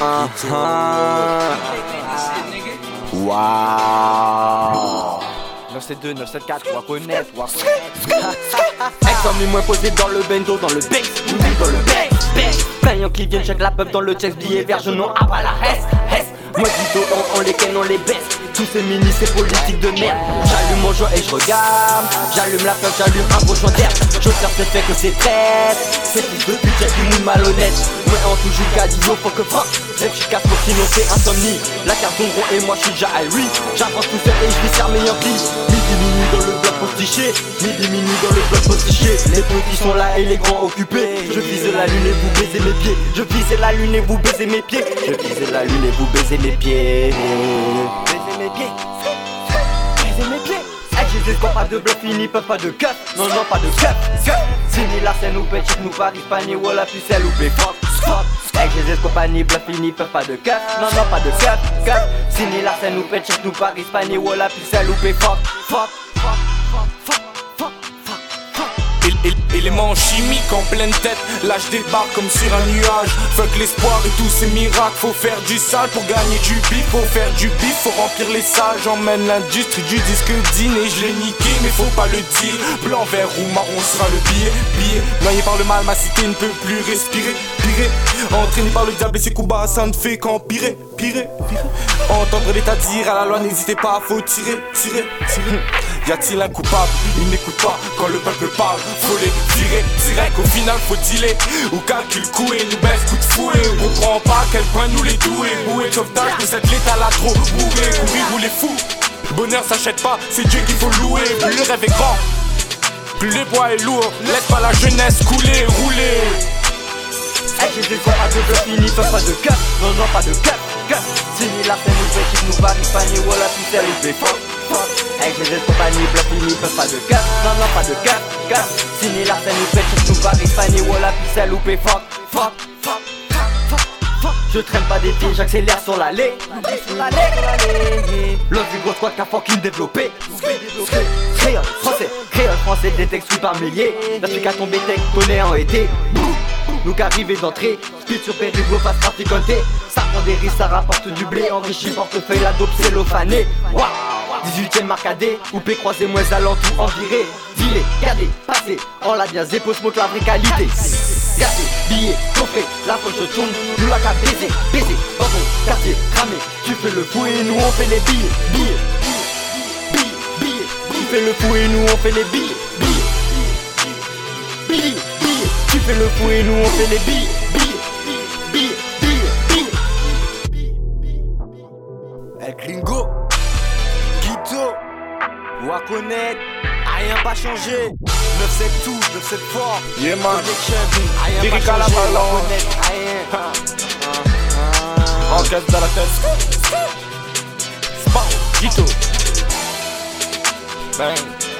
Ah, ah. Waouh. 972, 974, on va connaître, on va connaître. Moins posé dans le bendo, dans le bec, dans le bec, bec. Plaignant qui viennent check la pub dans le chest, billet vert, je ah bah la reste, reste. Moi, Guido, on, on les ken, on les baisse. Tous ces mini, c'est politique de merde. J'allume mon joint et je regarde. J'allume la j'allume un d'air. Je c'est fait que c'est traite. C'est fils de pute, j'ai du monde malhonnête. Moi en toujours gadillo, faut que frappe. Efficace pour sinon c'est insomnie. La carte rond et moi je suis déjà à lui. J'avance tout seul et je vis mes Yankee. Midi minuit dans le bloc postiché. Midi minuit dans le bloc postiché. Les petits sont là et les grands occupés. Je vise la lune et vous baisez mes pieds. Je vise la lune et vous baisez mes pieds. Je vise la lune et vous baisez mes pieds J'ai pas de bloc fini, pas de cut. Non, non, pas de cut. Fini la scène ou petit, nous Paris, Spani, ou la pucelle ou fuck, fuck. Avec les compagnie, bloc fini, pas de cut. Non, non, pas de cut, cut. Fini la scène ou petit, nous Paris, Spani, ou la pucelle ou fuck, fuck. Éléments chimiques en pleine tête, là je débarque comme sur un nuage. Fuck l'espoir et tous ces miracles, faut faire du sale pour gagner du bif, faut faire du bif, faut remplir les salles. J'emmène l'industrie du disque dîner, je l'ai niqué, mais faut pas le dire. Blanc, vert ou marron sera le billet, billet. Noyé par le mal, ma cité ne peut plus respirer, pirer. Entraîné par le diable et ses coups bas, ça ne fait qu'empirer, pirer, pirer. Entendre l'état dire à la loi, n'hésitez pas, faut tirer, tirer, tirer. Y a-t-il un coupable? Il n'écoute pas quand le peuple parle. Faut les virer direct, au final faut dealer. Ou calcul coué, nous baisse coup de fouet. On comprend pas quel point nous les doués. Bouée de sauvetage, mais cette l'état là trop bourré? Courir ou les fous? Bonheur s'achète pas, c'est Dieu qu'il faut louer. Plus le rêve est grand, plus le bois est lourd. Laisse pas la jeunesse couler, rouler. Hey, j'ai des à deux blocs fini, pas de cap, non non pas de cap, cap Fini la peine, nous fait nous parie, panier, voilà, tout est fait fuck, fuck avec les compagnie, bloc fini, peuvent pas de cap, non non pas de cap, cap Fini la scène, nous fait nous Paris, Fanny, Walla, pixel, loupé, fuck, fuck, fuck, fuck, Je traîne pas des pieds, j'accélère sur l'allée. L'autre du gros squad qu'a fucking développé Créole, français, créole, français, des textes par milliers. L'Afrique a tombé tectonné en été nous qu'arriver d'entrée, speed sur périblo, face traficanté Ça prend des risques, ça rapporte du blé Enrichi portefeuille, la dope cellophanée Waouh 18ème marcadé, coupé, croisé, moins alentour, enviré, vilé, gardé, passé, en la bien zépo, smoke la vraie qualité. Gardé, billet, la poche tourne, nous la qu'à baiser, baiser, ton quartier, cramé, tu fais le fou et nous on fait les billets, billets, billets, billets, tu fais le fou et nous on fait les billets, billets, billets, fais le fou et nous on fait les billets, billets, billets, billets. El Gringo ou connaître, rien pas changé. 9-7 tout, 9-7 fort. Yeah man. Rien pas changé. Rien. Orchestre dans la tête. Spa, Gito. Bang.